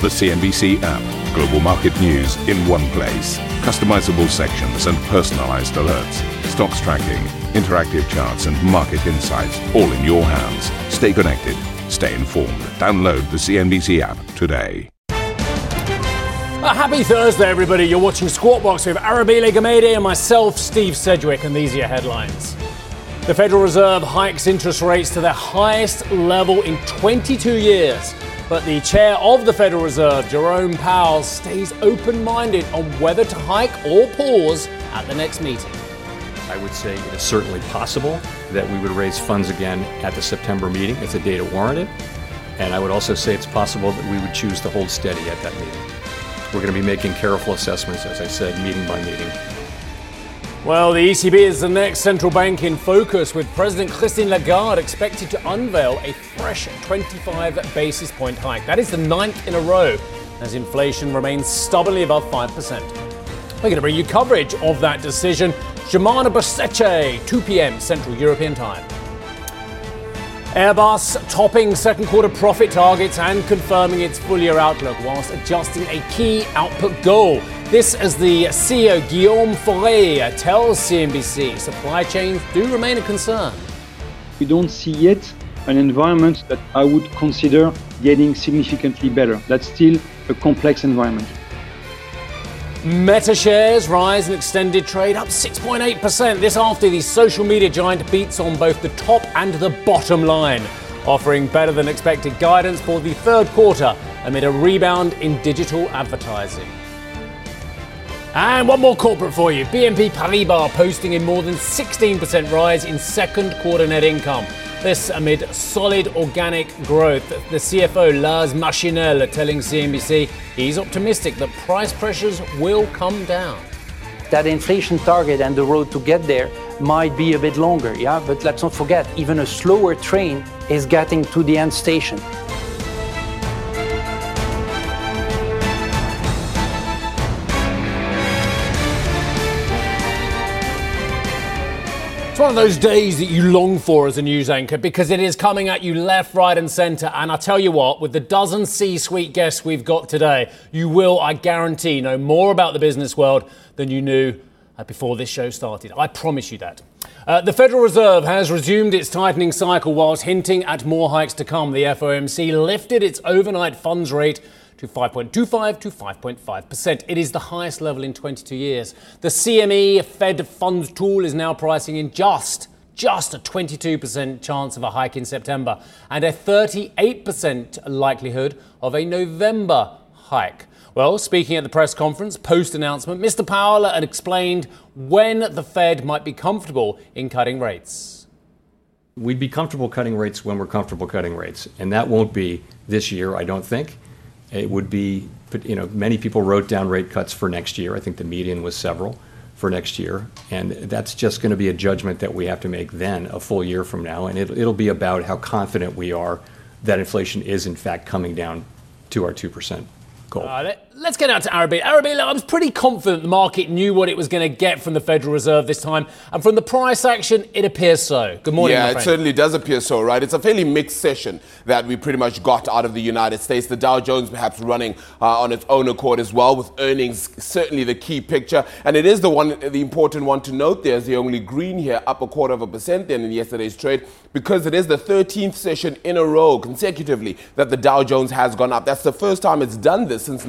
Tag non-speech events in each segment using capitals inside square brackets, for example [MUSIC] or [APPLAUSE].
The CNBC app. Global market news in one place. Customizable sections and personalized alerts. Stocks tracking, interactive charts, and market insights all in your hands. Stay connected. Stay informed. Download the CNBC app today. A happy Thursday, everybody. You're watching Squawk Box with Arabile Gumede and myself, Steve Sedgwick, and these are your headlines. The Federal Reserve hikes interest rates to their highest level in 22 years. But the chair of the Federal Reserve, Jerome Powell, stays open minded on whether to hike or pause at the next meeting. I would say it is certainly possible that we would raise funds again at the September meeting if the data warranted. And I would also say it's possible that we would choose to hold steady at that meeting. We're going to be making careful assessments, as I said, meeting by meeting. Well, the ECB is the next central bank in focus, with President Christine Lagarde expected to unveil a fresh 25 basis point hike. That is the ninth in a row, as inflation remains stubbornly above 5%. We're going to bring you coverage of that decision. Joumanna Bercetche, 2 p.m. Central European Time. Airbus topping second quarter profit targets and confirming its full year outlook whilst adjusting a key output goal. This as the CEO Guillaume Faury tells CNBC supply chains do remain a concern. We don't see yet an environment that I would consider getting significantly better. That's still a complex environment. Meta shares rise in extended trade up 6.8%. This after the social media giant beats on both the top and the bottom line, offering better than expected guidance for the third quarter amid a rebound in digital advertising. And one more corporate for you. BNP Paribas posting a more than 16% rise in second quarter net income. This amid solid organic growth. The CFO Lars Machenil telling CNBC he's optimistic that price pressures will come down. That inflation target and the road to get there might be a bit longer, yeah? But let's not forget, even a slower train is getting to the end station. It's one of those days that you long for as a news anchor because it is coming at you left, right, and centre. And I tell you what, with the dozen C suite guests we've got today, you will, I guarantee, know more about the business world than you knew uh, before this show started. I promise you that. Uh, the Federal Reserve has resumed its tightening cycle whilst hinting at more hikes to come. The FOMC lifted its overnight funds rate to 5.25 to 5.5%. It is the highest level in 22 years. The CME Fed funds tool is now pricing in just just a 22% chance of a hike in September and a 38% likelihood of a November hike. Well, speaking at the press conference post announcement, Mr. Powell had explained when the Fed might be comfortable in cutting rates. We'd be comfortable cutting rates when we're comfortable cutting rates, and that won't be this year, I don't think. It would be, you know, many people wrote down rate cuts for next year. I think the median was several for next year. And that's just going to be a judgment that we have to make then, a full year from now. And it, it'll be about how confident we are that inflation is, in fact, coming down to our 2% goal. Uh, let, us get out to Arabile. Arabile, I was pretty confident the market knew what it was going to get from the Federal Reserve this time. And from the price action, it appears so. Good morning, Yeah, it certainly does appear so, right? It's a fairly mixed session that we pretty much got out of the United States. The Dow Jones perhaps running uh, on its own accord as well, with earnings certainly the key picture. And it is the one, the important one to note. There's the only green here, up a quarter of a percent then in yesterday's trade, because it is the 13th session in a row consecutively that the Dow Jones has gone up. That's the first time it's done this since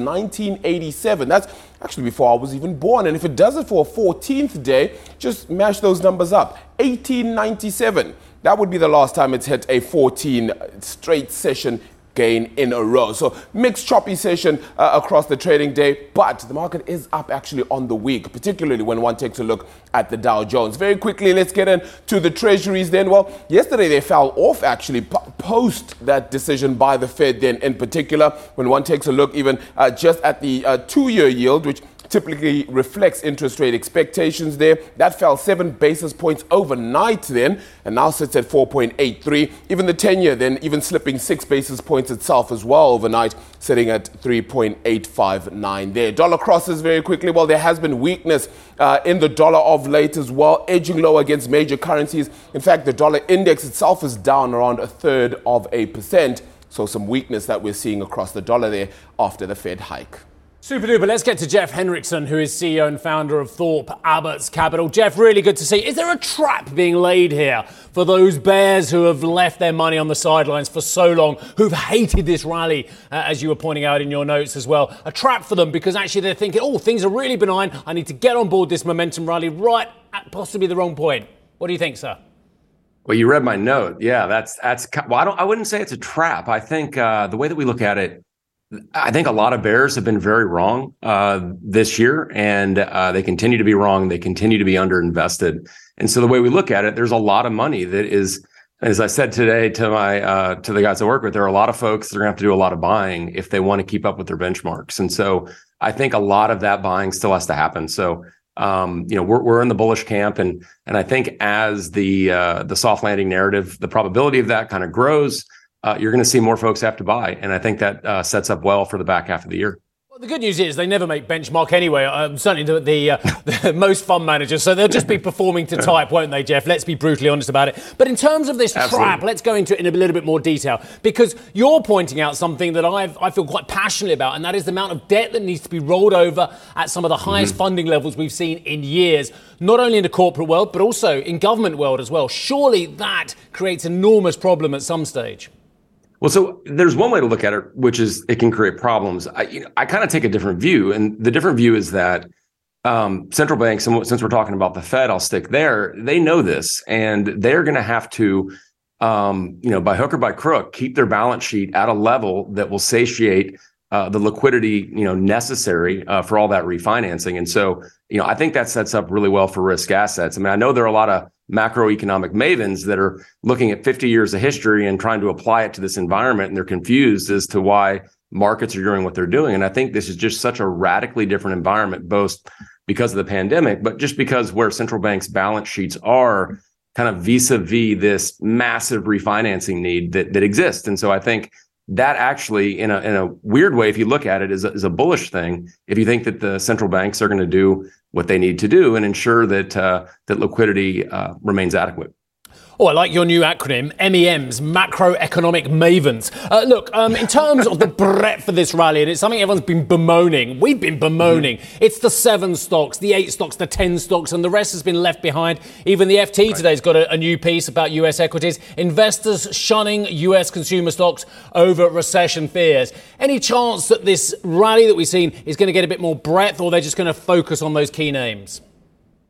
1987. That's actually before I was even born. And if it does it for a 14th day, just mash those numbers up. 1897. That would be the last time it's hit a 14 straight session gain in a row. So mixed choppy session uh, across the trading day, but the market is up actually on the week, particularly when one takes a look at the Dow Jones. Very quickly, let's get into the treasuries then. Well, yesterday they fell off actually post that decision by the Fed then in particular when one takes a look even uh, just at the uh, two-year yield, which typically reflects interest rate expectations there. That fell seven basis points overnight then, and now sits at 4.83. Even the 10 year then, even slipping six basis points itself as well overnight, sitting at 3.859 there. Dollar crosses very quickly. Well, there has been weakness uh, in the dollar of late as well, edging low against major currencies. In fact, the dollar index itself is down around a third of a percent So some weakness that we're seeing across the dollar there after the Fed hike. Super duper. Let's get to Jeff Henriksen, who is CEO and founder of Thorpe Abbotts Capital. Jeff, really good to see. Is there a trap being laid here for those bears who have left their money on the sidelines for so long, who've hated this rally, uh, as you were pointing out in your notes as well? A trap for them because actually they're thinking, oh, things are really benign. I need to get on board this momentum rally right at possibly the wrong point. What do you think, sir? Well, you read my note. Yeah, that's that's. Well, I don't. I wouldn't say it's a trap. I think uh, the way that we look at it I think a lot of bears have been very wrong uh, this year, and uh, they continue to be wrong. They continue to be underinvested, and so the way we look at it, there's a lot of money that is, as I said today to my uh, to the guys I work with, there are a lot of folks that are going to have to do a lot of buying if they want to keep up with their benchmarks, and so I think a lot of that buying still has to happen. So. Um, you know, we're, we're in the bullish camp, and and I think as the uh, the soft landing narrative, the probability of that kind of grows uh, you're going to see more folks have to buy. And I think that uh, sets up well for the back half of the year. Well, the good news is they never make benchmark anyway. Um, certainly the, the, uh, [LAUGHS] the, most fund managers, so they'll just be performing to type, [LAUGHS] won't they, Jeff? Let's be brutally honest about it. But in terms of this Absolutely. trap, let's go into it in a little bit more detail because you're pointing out something that I've, I feel quite passionately about, and that is the amount of debt that needs to be rolled over at some of the highest mm-hmm. funding levels we've seen in years, not only in the corporate world but also in government world as well. Surely that creates enormous problem at some stage. Well, so there's one way to look at it, which is it can create problems. I, you know, I kind of take a different view, and the different view is that um, central banks, and since we're talking about the Fed, I'll stick there. They know this, and they're going to have to, um, you know, by hook or by crook, keep their balance sheet at a level that will satiate uh, the liquidity, you know, necessary uh, for all that refinancing. And so, you know, I think that sets up really well for risk assets. I mean, I know there are a lot of macroeconomic mavens that are looking at 50 years of history and trying to apply it to this environment and they're confused as to why markets are doing what they're doing. And i think this is just such a radically different environment both because of the pandemic but just because where central banks balance sheets are kind of vis-a-vis this massive refinancing need that, that exists. And so i think that actually in a, in a weird way if you look at it is a, is a bullish thing. If you think that the central banks are going to do what they need to do and ensure that uh, that liquidity uh, remains adequate. Oh, I like your new acronym, MEMs, Macroeconomic Mavens. Uh, look, um, in terms of the breadth of this rally, and it's something everyone's been bemoaning, we've been bemoaning. Mm-hmm. It's the seven stocks, the eight stocks, the ten stocks, and the rest has been left behind. Even the FT right. today's got a, a new piece about US equities. Investors shunning US consumer stocks over recession fears. Any chance that this rally that we've seen is going to get a bit more breadth, or they're just going to focus on those key names?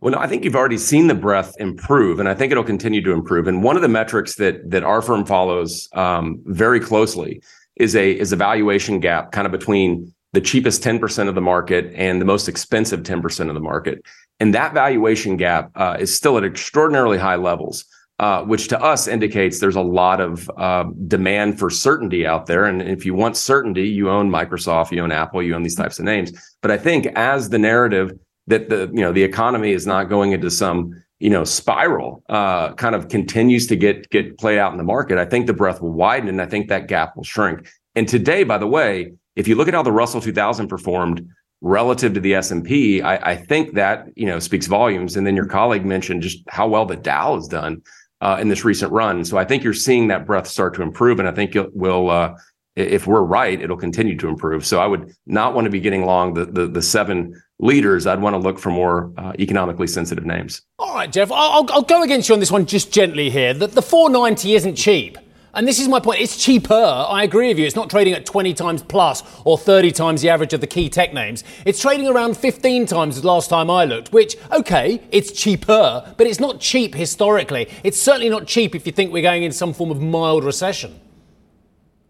Well, I think you've already seen the breadth improve, and I think it'll continue to improve. And one of the metrics that that our firm follows um, very closely is a is a valuation gap, kind of between the cheapest ten percent of the market and the most expensive ten percent of the market. And that valuation gap uh, is still at extraordinarily high levels, uh, which to us indicates there's a lot of uh, demand for certainty out there. And if you want certainty, you own Microsoft, you own Apple, you own these types of names. But I think as the narrative that the you know the economy is not going into some you know spiral uh, kind of continues to get get played out in the market i think the breadth will widen and i think that gap will shrink. And today by the way if you look at how the russell 2000 performed relative to the s&p i, I think that you know speaks volumes. And then your colleague mentioned just how well the dow has done uh, in this recent run. So i think you're seeing that breadth start to improve and i think it will uh, if we're right, it'll continue to improve. So I would not want to be getting along the the, the seven leaders, I'd want to look for more uh, economically sensitive names. All right, Jeff, I'll, I'll, go against you on this one just gently here. The, the 490 isn't cheap. And this is my point. It's cheaper. I agree with you. It's not trading at 20 times plus or 30 times the average of the key tech names. It's trading around 15 times the last time I looked, which, okay, it's cheaper, but it's not cheap historically. It's certainly not cheap if you think we're going into some form of mild recession.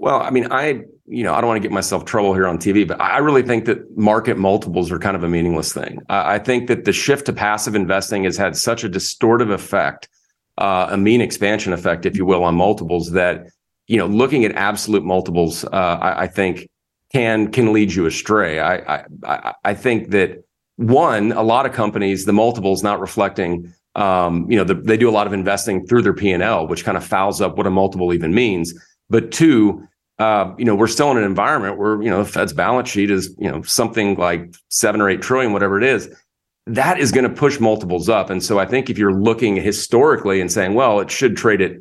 Well, I mean, I you know I don't want to get myself trouble here on TV, but I really think that market multiples are kind of a meaningless thing. I think that the shift to passive investing has had such a distortive effect, uh, a mean expansion effect, if you will, on multiples that you know looking at absolute multiples, uh, I, I, think can can lead you astray. I, I I think that one, a lot of companies, the multiples not reflecting. Um, you know, the, they do a lot of investing through their P and L, which kind of fouls up what a multiple even means. But two, uh, you know, we're still in an environment where, you know, the Fed's balance sheet is, you know, something like seven or eight trillion, whatever it is. That is going to push multiples up. And so I think if you're looking historically and saying, well, it should trade at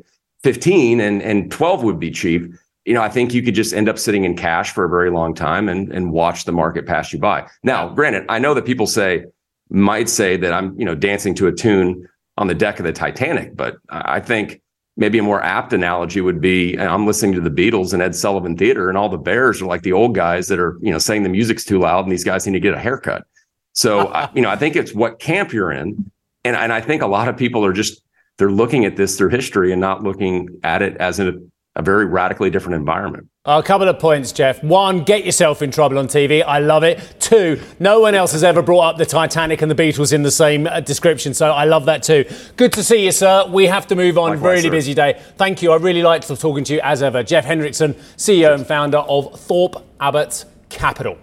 15 and, and 12 would be cheap, you know, I think you could just end up sitting in cash for a very long time and and watch the market pass you by. Now, granted, I know that people say might say that I'm, you know, dancing to a tune on the deck of the Titanic, but I think maybe a more apt analogy would be I'm listening to the Beatles and Ed Sullivan Theater, and all the Bears are like the old guys that are, you know, saying the music's too loud and these guys need to get a haircut. So, [LAUGHS] you know, I think it's what camp you're in. And, and I think a lot of people are just, they're looking at this through history and not looking at it as a, a very radically different environment. A couple of points, Jeff. One, get yourself in trouble on TV. I love it. Two, no one else has ever brought up the Titanic and the Beatles in the same uh, description, so I love that too. Good to see you, sir. We have to move on. Likewise, really sir. busy day. Thank you. I really liked talking to you as ever. Jeff Henriksen, CEO and founder of Thorpe Abbott Capital.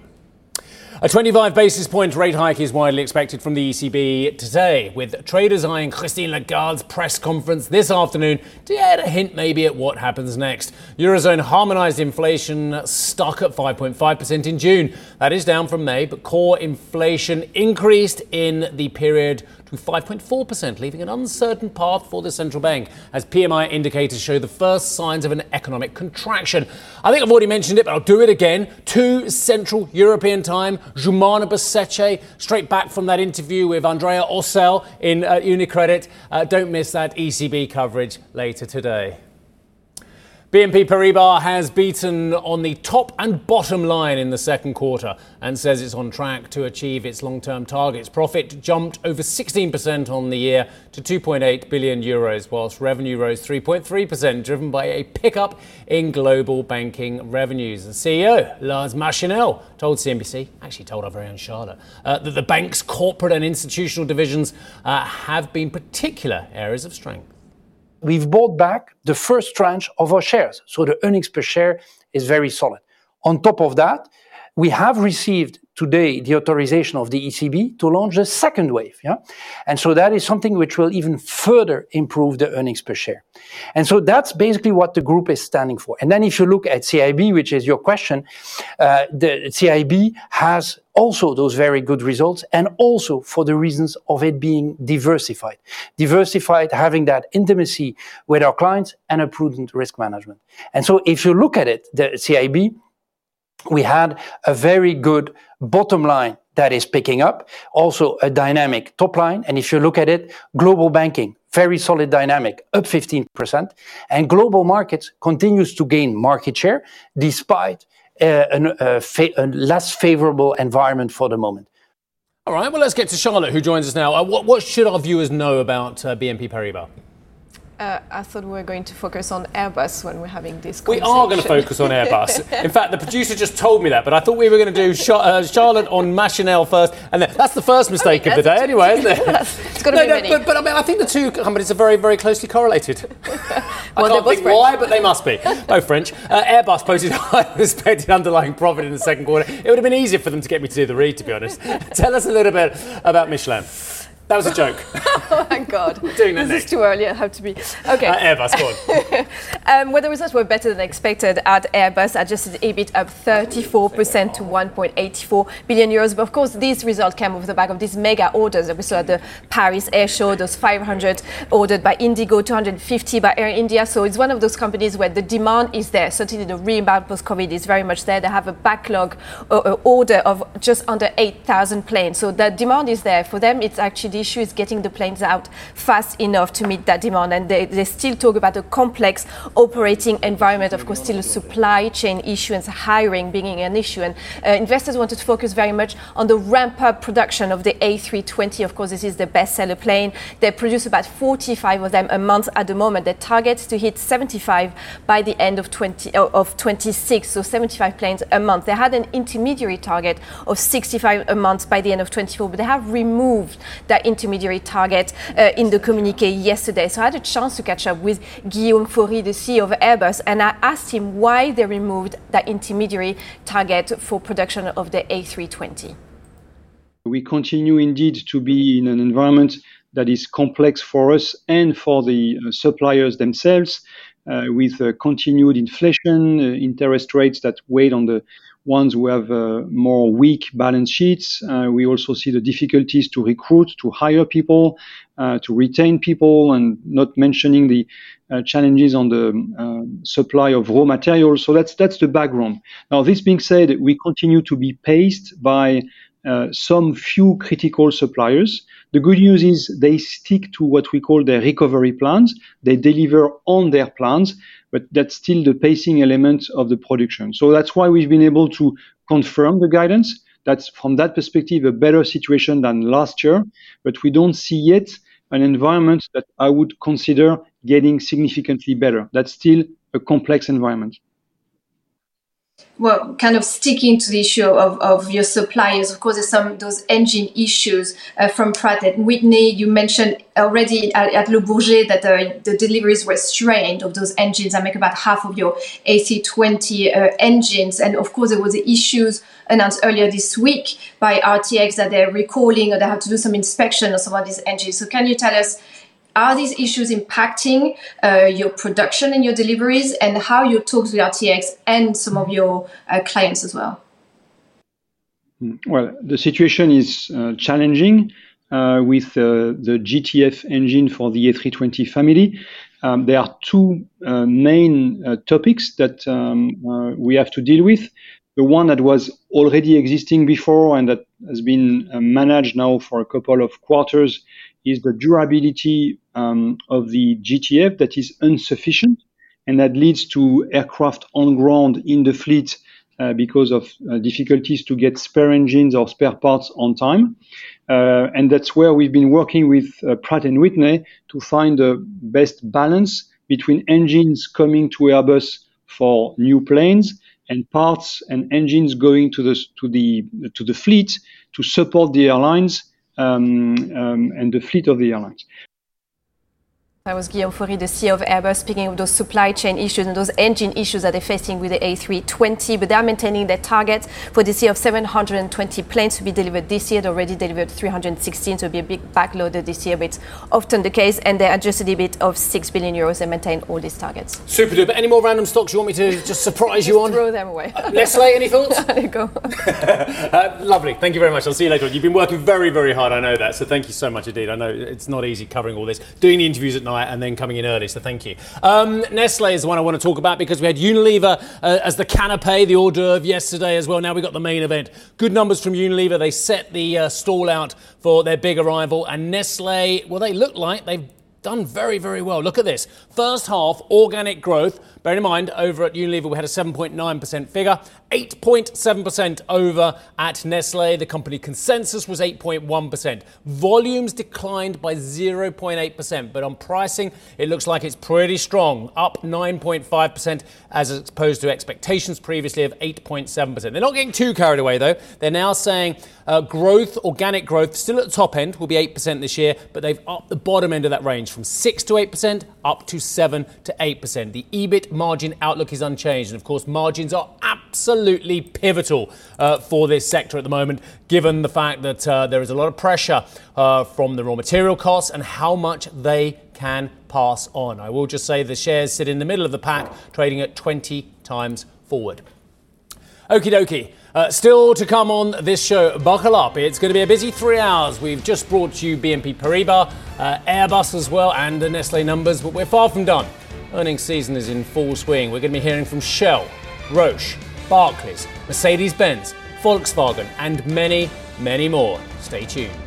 A 25 basis point rate hike is widely expected from the ECB today, with traders eyeing Christine Lagarde's press conference this afternoon to get a hint maybe at what happens next. Eurozone harmonised inflation stuck at 5.5% in June. That is down from May, but core inflation increased in the period to 5.4%, leaving an uncertain path for the central bank as PMI indicators show the first signs of an economic contraction. I think I've already mentioned it, but I'll do it again. Two Central European time, Joumanna Bercetche, straight back from that interview with Andrea Orcel in uh, UniCredit. Uh, don't miss that ECB coverage later today. BNP Paribas has beaten on the top and bottom line in the second quarter and says it's on track to achieve its long term targets. Profit jumped over 16% on the year to 2.8 billion euros, whilst revenue rose 3.3%, driven by a pickup in global banking revenues. The CEO, Lars Machenil, told CNBC, actually told our very own Charlotte, uh, that the bank's corporate and institutional divisions uh, have been particular areas of strength we've bought back the first tranche of our shares. So the earnings per share is very solid. On top of that, we have received today the authorization of the ECB to launch the second wave. Yeah? And so that is something which will even further improve the earnings per share. And so that's basically what the group is standing for. And then if you look at CIB, which is your question, uh, the CIB has also those very good results and also for the reasons of it being diversified. Diversified, having that intimacy with our clients and a prudent risk management. And so if you look at it, the CIB, we had a very good bottom line that is picking up, also a dynamic top line. And if you look at it, global banking, very solid dynamic, up 15%. And global markets continues to gain market share despite uh, uh, a less favorable environment for the moment. All right, well, let's get to Charlotte, who joins us now. Uh, what, should our viewers know about BNP Paribas? Uh, I thought we were going to focus on Airbus when we're having this We are going to focus on Airbus. [LAUGHS] In fact, the producer just told me that, but I thought we were going to do Char- uh, Charlotte on Machenil first, and then, that's the first mistake I mean, of the day, anyway, isn't it? [LAUGHS] it's going to no, be no, but, but, I mean, I think the two companies are very, very closely correlated. [LAUGHS] well, I can't think French. why, but they must be. Both French. Uh, Airbus posted higher expected underlying profit in the second quarter. It would have been easier for them to get me to do the read, to be honest. Tell us a little bit about Michelin. That was a joke. [LAUGHS] oh my god. [LAUGHS] Doing that this next. is too early. I have to be. Okay. Uh, Airbus, go on. [LAUGHS] um, well, the results were better than expected at Airbus. Adjusted EBIT up 34% to 1.84 billion euros. But of course, this result came off the back of these mega orders that we saw at the Paris Air Show. Those 500 ordered by Indigo, 250 by Air India. So it's one of those companies where the demand is there. Certainly, the rebound post-COVID is very much there. They have a backlog uh, uh order of just under 8,000 planes. So the demand is there for them. It's actually the issue is getting the planes out fast enough to meet that demand. And they, they still talk about a complex operating environment, of course, still a supply chain issue and hiring being an issue. And uh, investors wanted to focus very much on the ramp up production of the A320. Of course, this is the bestseller plane. They produce about 45 of them a month at the moment. Their target to hit 75 by the end of 20 uh, of 26, so 75 planes a month. They had an intermediary target of 65 a month by the end of 24, but they have removed that intermediary target uh, in the communique yesterday. So I had a chance to catch up with Guillaume Faury, the CEO of Airbus, and I asked him why they removed that intermediary target for production of the A320. We continue indeed to be in an environment that is complex for us and for the uh, suppliers themselves, uh, with uh, continued inflation, uh, interest rates that weigh on the ones who have uh, more weak balance sheets. Uh, we also see the difficulties to recruit, to hire people, uh, to retain people, and not mentioning the uh, challenges on the uh, supply of raw materials. So that's that's the background. Now, this being said, we continue to be paced by uh, some few critical suppliers. The good news is they stick to what we call their recovery plans. They deliver on their plans, but that's still the pacing element of the production. So that's why we've been able to confirm the guidance. That's from that perspective a better situation than last year, but we don't see yet an environment that I would consider getting significantly better. That's still a complex environment well, kind of sticking to the issue of, of your suppliers, of course, there's some those engine issues uh, from Pratt and Whitney. You mentioned already at, at Le Bourget that uh, the deliveries were strained of those engines. I make about half of your A320 uh, engines, and of course, there was the issues announced earlier this week by RTX that they're recalling or they have to do some inspection of some of these engines. So, can you tell us? Are these issues impacting uh, your production and your deliveries and how you talk with RTX and some of your uh, clients as well? Hmm. Well, the situation is uh, challenging uh, with uh, the GTF engine for the A320 family. Um, there are two uh, main topics that um, we have to deal with. The one that was already existing before and that has been managed now for a couple of quarters is the durability um, of the GTF that is insufficient, and that leads to aircraft on ground in the fleet uh, because of uh, difficulties to get spare engines or spare parts on time. Uh, and that's where we've been working with uh, Pratt and Whitney to find the best balance between engines coming to Airbus for new planes and parts and engines going to the to the to the fleet to support the airlines um, um, and the fleet of the airlines. That was Guillaume Faury, the CEO of Airbus, speaking of those supply chain issues and those engine issues that they're facing with the A320. But they're maintaining their target for this year of 720 planes to be delivered this year. They already delivered 316, so it'll be a big backloader this year, but it's often the case. And they adjusted EBIT of 6 billion euros and maintain all these targets. Super duper. Any more random stocks you want me to just surprise just you on? Throw them away. [LAUGHS] Uh, Nestle, any thoughts? there [LAUGHS] you go. [LAUGHS] uh, lovely. Thank you very much. I'll see you later on. You've been working very, very hard. I know that. So thank you so much indeed. I know it's not easy covering all this, doing the interviews at night and then coming in early so thank you. Um, Nestle is the one I want to talk about because we had Unilever uh, as the canapé, the hors d'oeuvre yesterday as well. Now we've got the main event. Good numbers from Unilever. They set the uh, stall out for their big arrival. And Nestle, well, they look like they've done very, very well. Look at this. First half organic growth. Bear in mind, over at Unilever, we had a 7.9% figure, 8.7% over at Nestle. The company consensus was 8.1%. Volumes declined by 0.8%, but on pricing, it looks like it's pretty strong, up 9.5% as opposed to expectations previously of 8.7%. They're not getting too carried away, though. They're now saying uh, growth, organic growth, still at the top end, will be 8% this year, but they've upped the bottom end of that range from 6 to 8% up to 7 to 8%. The EBIT margin outlook is unchanged. And of course, margins are absolutely pivotal uh, for this sector at the moment, given the fact that uh, there is a lot of pressure uh, from the raw material costs and how much they can pass on. I will just say the shares sit in the middle of the pack, trading at 20 times forward. Okie dokie. Uh, still to come on this show, buckle up. It's going to be a busy three hours. We've just brought you BNP Paribas, uh, Airbus as well, and the Nestle numbers, but we're far from done. Earnings season is in full swing. We're going to be hearing from Shell, Roche, Barclays, Mercedes Benz, Volkswagen, and many, many more. Stay tuned.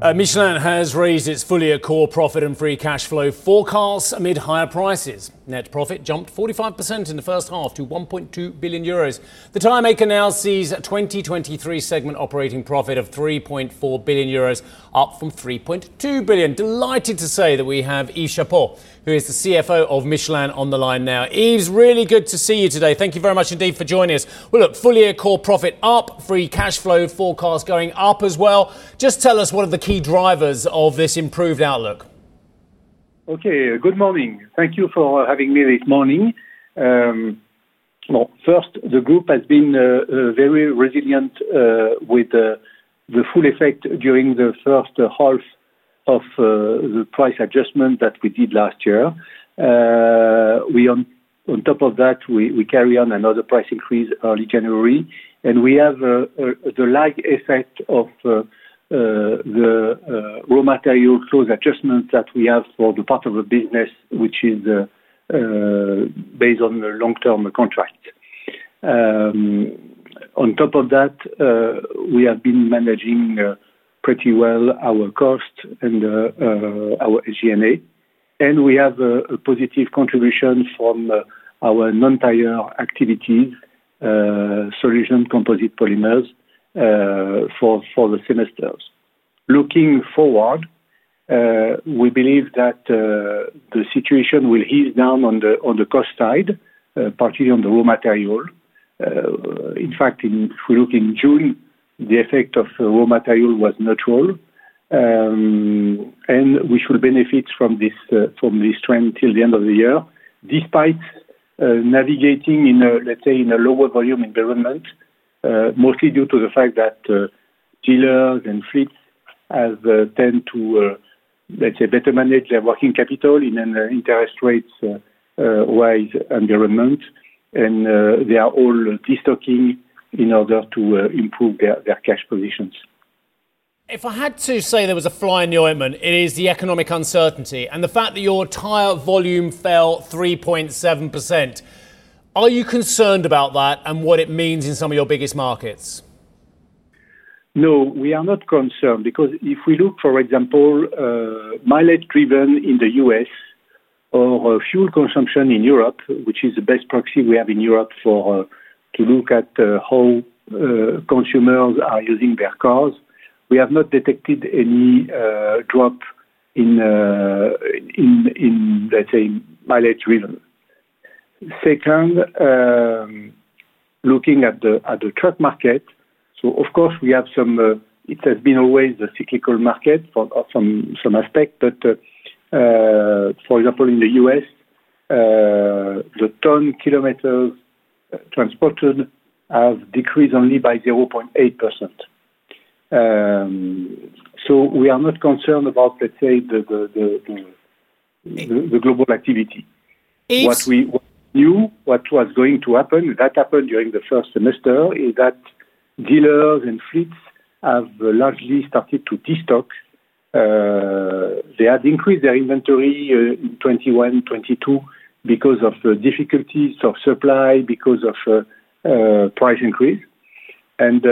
Uh, Michelin has raised its full year core profit and free cash flow forecasts amid higher prices. Net profit jumped 45% in the first half to 1.2 billion euros. The tyre maker now sees 2023 segment operating profit of 3.4 billion euros, up from 3.2 billion. Delighted to say that we have Yves Chapot, who is the CFO of Michelin, on the line now. Yves, really good to see you today. Thank you very much indeed for joining us. Well, look, full year core profit up, free cash flow forecast going up as well. Just tell us what are the key drivers of this improved outlook. Okay, good morning. Thank you for having me this morning. Um, Well, first, the group has been uh, uh, very resilient uh, with the full effect during the first half of the price adjustment that we did last year. We on on top of that, we we carry on another price increase early January, and we have the lag effect of Uh, the uh, raw material clause adjustment that we have for the part of the business, which is uh, based on the long-term contract. Um, on top of that, we have been managing pretty well our cost and our SG&A, and we have a positive contribution from our non-tire activities, Solutions Composite Polymers, Uh, for for the semesters. Looking forward, uh, we believe that uh, the situation will ease down on the on the cost side, particularly on the raw material. In fact, if we look in June, the effect of raw material was neutral, um, and we should benefit from this uh from this trend till the end of the year, despite navigating in a, let's say, in a lower volume environment, Uh, mostly due to the fact that uh, dealers and fleets have uh, tend to, let's say, better manage their working capital in an interest rates wise environment, and they are all destocking in order to improve their cash positions. If I had to say there was a fly in the ointment, it is the economic uncertainty and the fact that your tyre volume fell 3.7%. Are you concerned about that and what it means in some of your biggest markets? No, we are not concerned, because if we look, for example, uh, mileage driven in the U.S. or uh, fuel consumption in Europe, which is the best proxy we have in Europe for uh, to look at uh, how uh, consumers are using their cars, we have not detected any drop in, let's say, mileage driven. Second, um, looking at the truck market, so of course, we have some, uh, it has been always a cyclical market for some aspect, but uh, uh, for example, in the U.S., the ton kilometers transported have decreased only by 0.8%. Um, so we are not concerned about, let's say, the global activity. What we knew what was going to happen, that happened during the first semester, is that dealers and fleets have largely started to destock. Uh, They had increased their inventory uh, in 21, 22 because of the difficulties of supply, because of uh, price increase. And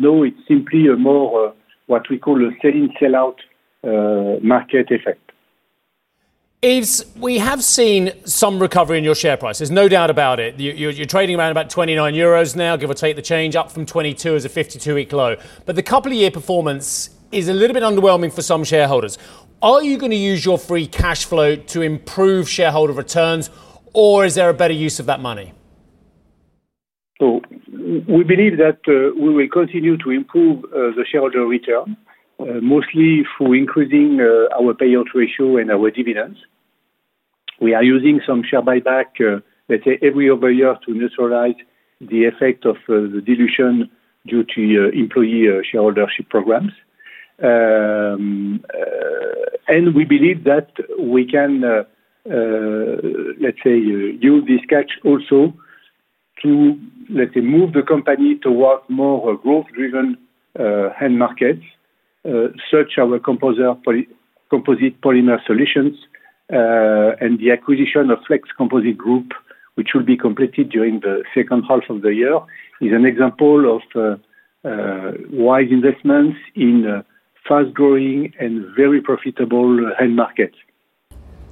now it's simply a more what we call a sell-in, sell-out market effect. Yves, we have seen some recovery in your share price. There's no doubt about it. You're trading around about 29 euros now, give or take the change, up from 22 as a 52-week low. But the couple of year performance is a little bit underwhelming for some shareholders. Are you gonna use your free cash flow to improve shareholder returns, or is there a better use of that money? So we believe that uh, we will continue to improve uh, the shareholder return Uh, mostly through increasing uh, our payout ratio and our dividends. We are using some share buyback, uh, let's say, every other year to neutralize the effect of the dilution due to employee shareholdership programs. Um, and we believe that we can, let's say, use this cash also to, let's say, move the company towards more growth-driven end markets, Uh, such our Composite Polymer Solutions, uh, and the acquisition of Flex Composite Group, which will be completed during the second half of the year, is an example of uh, wise investments in fast-growing and very profitable end markets.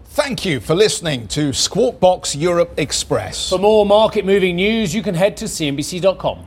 Thank you for listening to Squawk Box Europe Express. For more market moving news, you can head to CNBC.com.